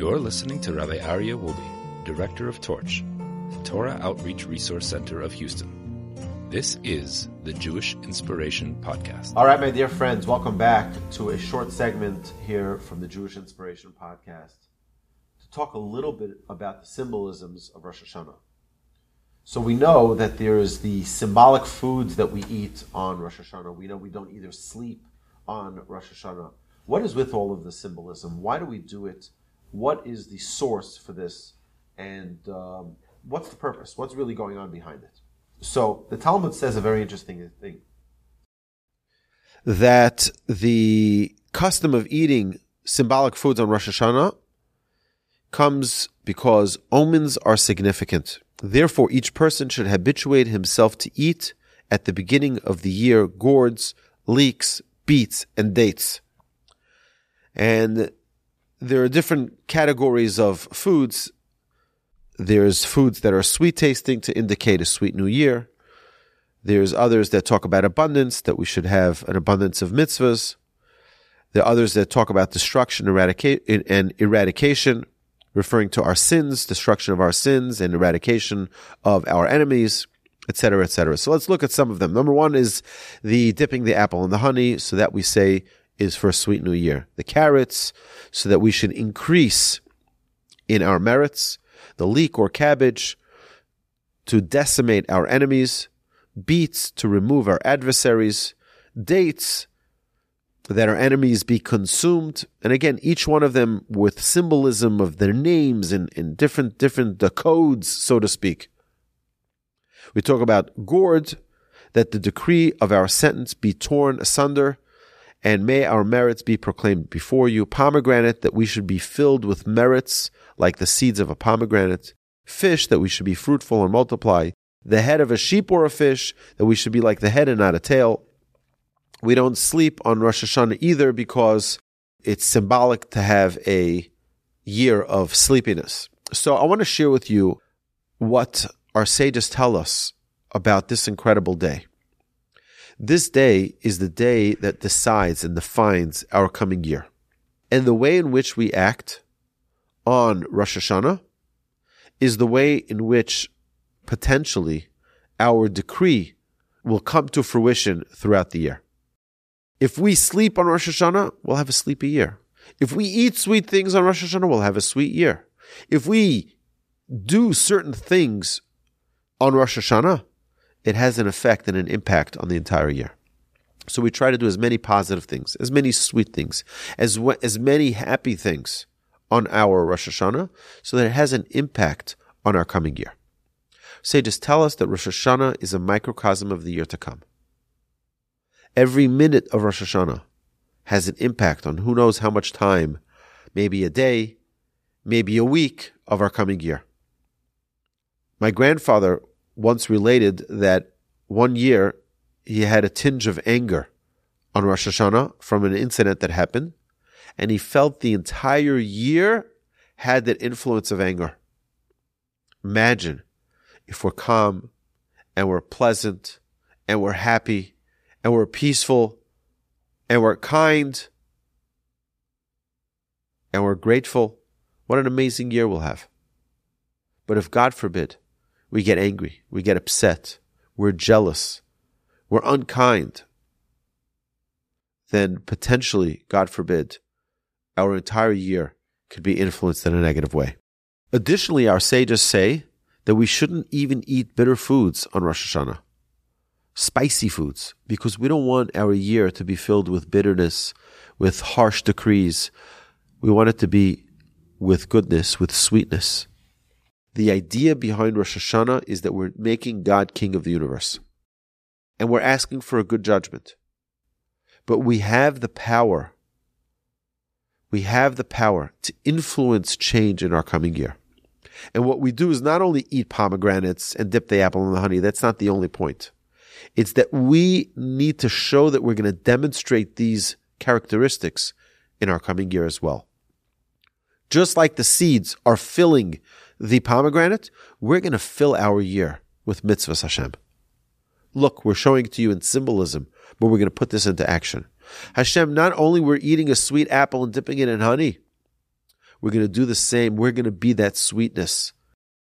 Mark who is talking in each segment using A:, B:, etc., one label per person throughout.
A: You're listening to Rabbi Aryeh Wolbe, Director of Torch, the Torah Outreach Resource Center of Houston. This is the Jewish Inspiration Podcast.
B: All right, my dear friends, welcome back to a short segment here from the Jewish Inspiration Podcast to talk a little bit about the symbolisms of Rosh Hashanah. So we know that there's the symbolic foods that we eat on Rosh Hashanah. We know we don't either sleep on Rosh Hashanah. What is with all of the symbolism? Why do we do it? What is the source for this? And um, what's the purpose? What's really going on behind it? So the Talmud says a very interesting thing.
C: That the custom of eating symbolic foods on Rosh Hashanah comes because omens are significant. Therefore, each person should habituate himself to eat at the beginning of the year gourds, leeks, beets, and dates. And there are different categories of foods. There's foods that are sweet tasting to indicate a sweet new year. There's others that talk about abundance, that we should have an abundance of mitzvahs. There are others that talk about destruction and eradication, referring to our sins, destruction of our sins, and eradication of our enemies, etc., etc. So let's look at some of them. Number one is the dipping the apple in the honey, so that we say is for a sweet new year. The carrots, so that we should increase in our merits. The leek or cabbage, to decimate our enemies. Beets, to remove our adversaries. Dates, that our enemies be consumed. And again, each one of them with symbolism of their names in, in different, different the codes, so to speak. We talk about gourd, that the decree of our sentence be torn asunder, and may our merits be proclaimed before you. Pomegranate, that we should be filled with merits like the seeds of a pomegranate. Fish, that we should be fruitful and multiply. The head of a sheep or a fish, that we should be like the head and not a tail. We don't sleep on Rosh Hashanah either because it's symbolic to have a year of sleepiness. So I want to share with you what our sages tell us about this incredible day. This day is the day that decides and defines our coming year. And the way in which we act on Rosh Hashanah is the way in which potentially our decree will come to fruition throughout the year. If we sleep on Rosh Hashanah, we'll have a sleepy year. If we eat sweet things on Rosh Hashanah, we'll have a sweet year. If we do certain things on Rosh Hashanah, it has an effect and an impact on the entire year. So we try to do as many positive things, as many sweet things, as as many happy things on our Rosh Hashanah, so that it has an impact on our coming year. Sages tell us that Rosh Hashanah is a microcosm of the year to come. Every minute of Rosh Hashanah has an impact on who knows how much time, maybe a day, maybe a week of our coming year. My grandfather once related that one year he had a tinge of anger on Rosh Hashanah from an incident that happened, and he felt the entire year had that influence of anger. Imagine if we're calm and we're pleasant and we're happy and we're peaceful and we're kind and we're grateful, what an amazing year we'll have. But if God forbid, we get angry, we get upset, we're jealous, we're unkind, then potentially, God forbid, our entire year could be influenced in a negative way. Additionally, our sages say that we shouldn't even eat bitter foods on Rosh Hashanah spicy foods because we don't want our year to be filled with bitterness, with harsh decrees. We want it to be with goodness, with sweetness. The idea behind Rosh Hashanah is that we're making God king of the universe. And we're asking for a good judgment. But we have the power. We have the power to influence change in our coming year. And what we do is not only eat pomegranates and dip the apple in the honey. That's not the only point. It's that we need to show that we're going to demonstrate these characteristics in our coming year as well. Just like the seeds are filling the pomegranate, we're going to fill our year with mitzvahs Hashem. Look, we're showing it to you in symbolism, but we're going to put this into action. Hashem, not only we're eating a sweet apple and dipping it in honey, We're going to do the same. We're going to be that sweetness.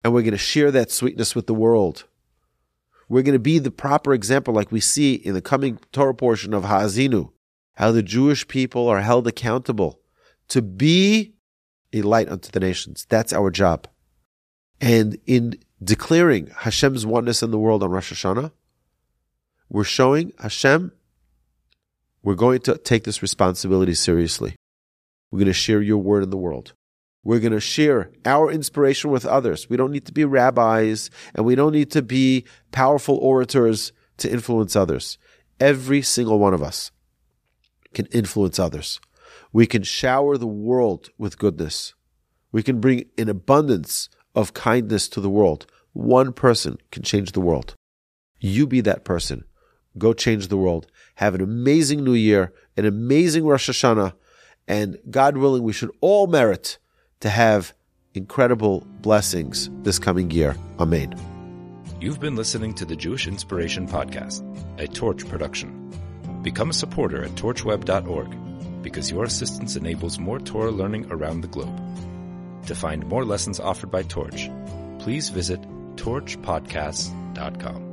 C: And we're going to share that sweetness with the world. We're going to be the proper example, like we see in the coming Torah portion of Ha'azinu, how the Jewish people are held accountable to be a light unto the nations. That's our job. And in declaring Hashem's oneness in the world on Rosh Hashanah, we're showing Hashem, we're going to take this responsibility seriously. We're going to share your word in the world. We're going to share our inspiration with others. We don't need to be rabbis and we don't need to be powerful orators to influence others. Every single one of us can influence others. We can shower the world with goodness. We can bring an abundance of kindness to the world. One person can change the world. You be that person. Go change the world. Have an amazing new year, an amazing Rosh Hashanah, and God willing, we should all merit to have incredible blessings this coming year. Amen.
A: You've been listening to the Jewish Inspiration Podcast, a Torch production. Become a supporter at torchweb.org because your assistance enables more Torah learning around the globe. To find more lessons offered by Torch, please visit torchpodcasts.com.